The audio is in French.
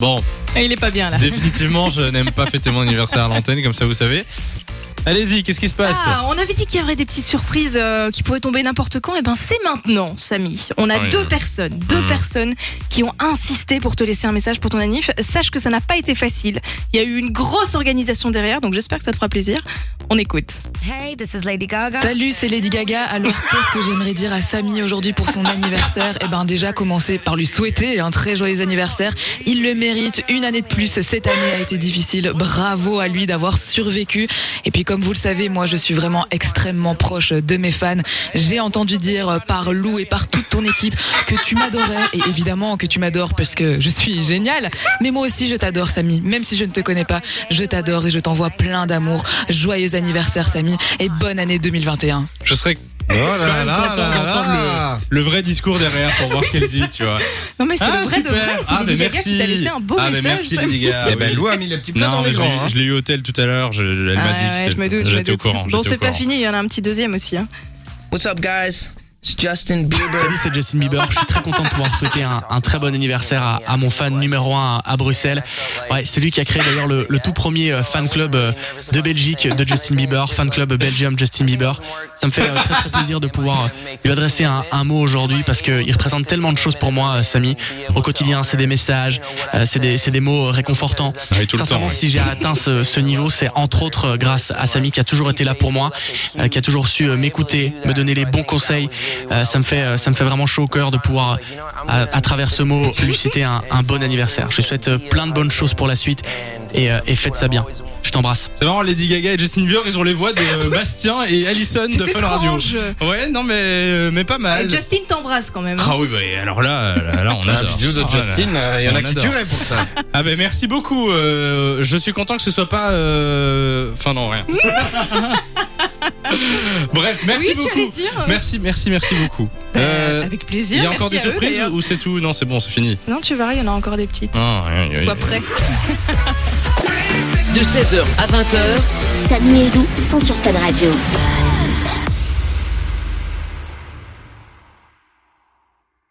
Bon, Ah, Il est pas bien là. définitivement, je n'aime pas fêter mon anniversaire à l'antenne, comme ça vous savez. Allez-y, qu'est-ce qui se passe Ah, on avait dit qu'il y aurait des petites surprises euh, qui pouvaient tomber n'importe quand. Et ben c'est maintenant, Samy. On a Oui. deux personnes, deux Mhm. personnes qui ont insisté pour te laisser un message pour ton anniv. Sache que ça n'a pas été facile. Il y a eu une grosse organisation derrière, donc j'espère que ça te fera plaisir. On écoute. Hey, this is Lady Gaga. Salut, c'est Lady Gaga. Alors, qu'est-ce que j'aimerais dire à Samy aujourd'hui pour son anniversaire? Eh ben, déjà, commencer par lui souhaiter un très joyeux anniversaire. Il le mérite. Une année de plus. Cette année a été difficile. Bravo à lui d'avoir survécu. Et puis, comme vous le savez, moi, je suis vraiment extrêmement proche de mes fans. J'ai entendu dire par Lou et par toute ton équipe que tu m'adorais. Et évidemment que tu m'adores parce que je suis géniale. Mais moi aussi, je t'adore, Samy. Même si je ne te connais pas, je t'adore et je t'envoie plein d'amour. Joyeux anniversaire, Samy. Et bonne année 2021. Je serais Oh là là là le, le vrai discours derrière pour voir ce qu'elle dit, tu vois. Non mais c'est Ah, le vrai de super. vrai. C'est Ah, Lady Gaga qui t'a merci. laissé un beau Ah, mais message. merci, Lady Gaga. Eh ben. Lou a mis les petits plats Non, dans mais les je grands. l'ai hein. je l'ai eu au tel tout à l'heure, je- elle Ah m'a dit. ouais, que je me doute, J'étais au doute. courant. Bon, c'est pas fini, il y en a un petit deuxième aussi. Hein. What's up, guys? It's Justin Bieber. Salut, c'est Justin Bieber. Je suis très content de pouvoir souhaiter un, un très bon anniversaire à, à mon fan numéro 1 à, Bruxelles. Ouais, celui qui a créé d'ailleurs le, le tout premier euh, fan club euh, de Belgique de Justin Bieber, fan club Belgium Justin Bieber. Ça me fait euh, très très plaisir de pouvoir lui adresser un, un mot aujourd'hui parce qu'il représente tellement de choses pour moi, Samy. Au quotidien, c'est des messages, c'est des, c'est des mots réconfortants. Oui, tout le Sincèrement, temps, si j'ai atteint ce, ce niveau, c'est entre autres grâce à Samy qui a toujours été là pour moi, qui a toujours su m'écouter, me donner les bons conseils. Euh, ça me fait, euh, ça me fait vraiment chaud au cœur de pouvoir, euh, à, à travers ce mot, lui citer un, un bon anniversaire. Je lui souhaite plein de bonnes choses pour la suite et, et faites ça bien. Je t'embrasse. C'est marrant, Lady Gaga et Justin Bieber, ils ont les voix de Bastien et Allison de C'est Fun Radio. Ouais, non, mais, mais pas mal. Et Justin t'embrasse quand même. hein. Ah oui, bah, alors là, là, là, on Un adore. bisou de Ah, Justin, il y en a qui tueraient pour ça. Ah ben merci beaucoup. euh, je suis content que ce soit pas. euh, Enfin non rien. Bref, merci oui, beaucoup. allais dire. Merci, merci, merci beaucoup. Ben, Euh, avec plaisir. il y a encore merci des eux, surprises ou c'est tout Non, c'est bon, c'est fini. Non, tu verras, il y en a encore des petites. Ah, oui, oui, Sois oui. prêt. De 16h à 20h, Samy et Lou sont sur Fan Radio.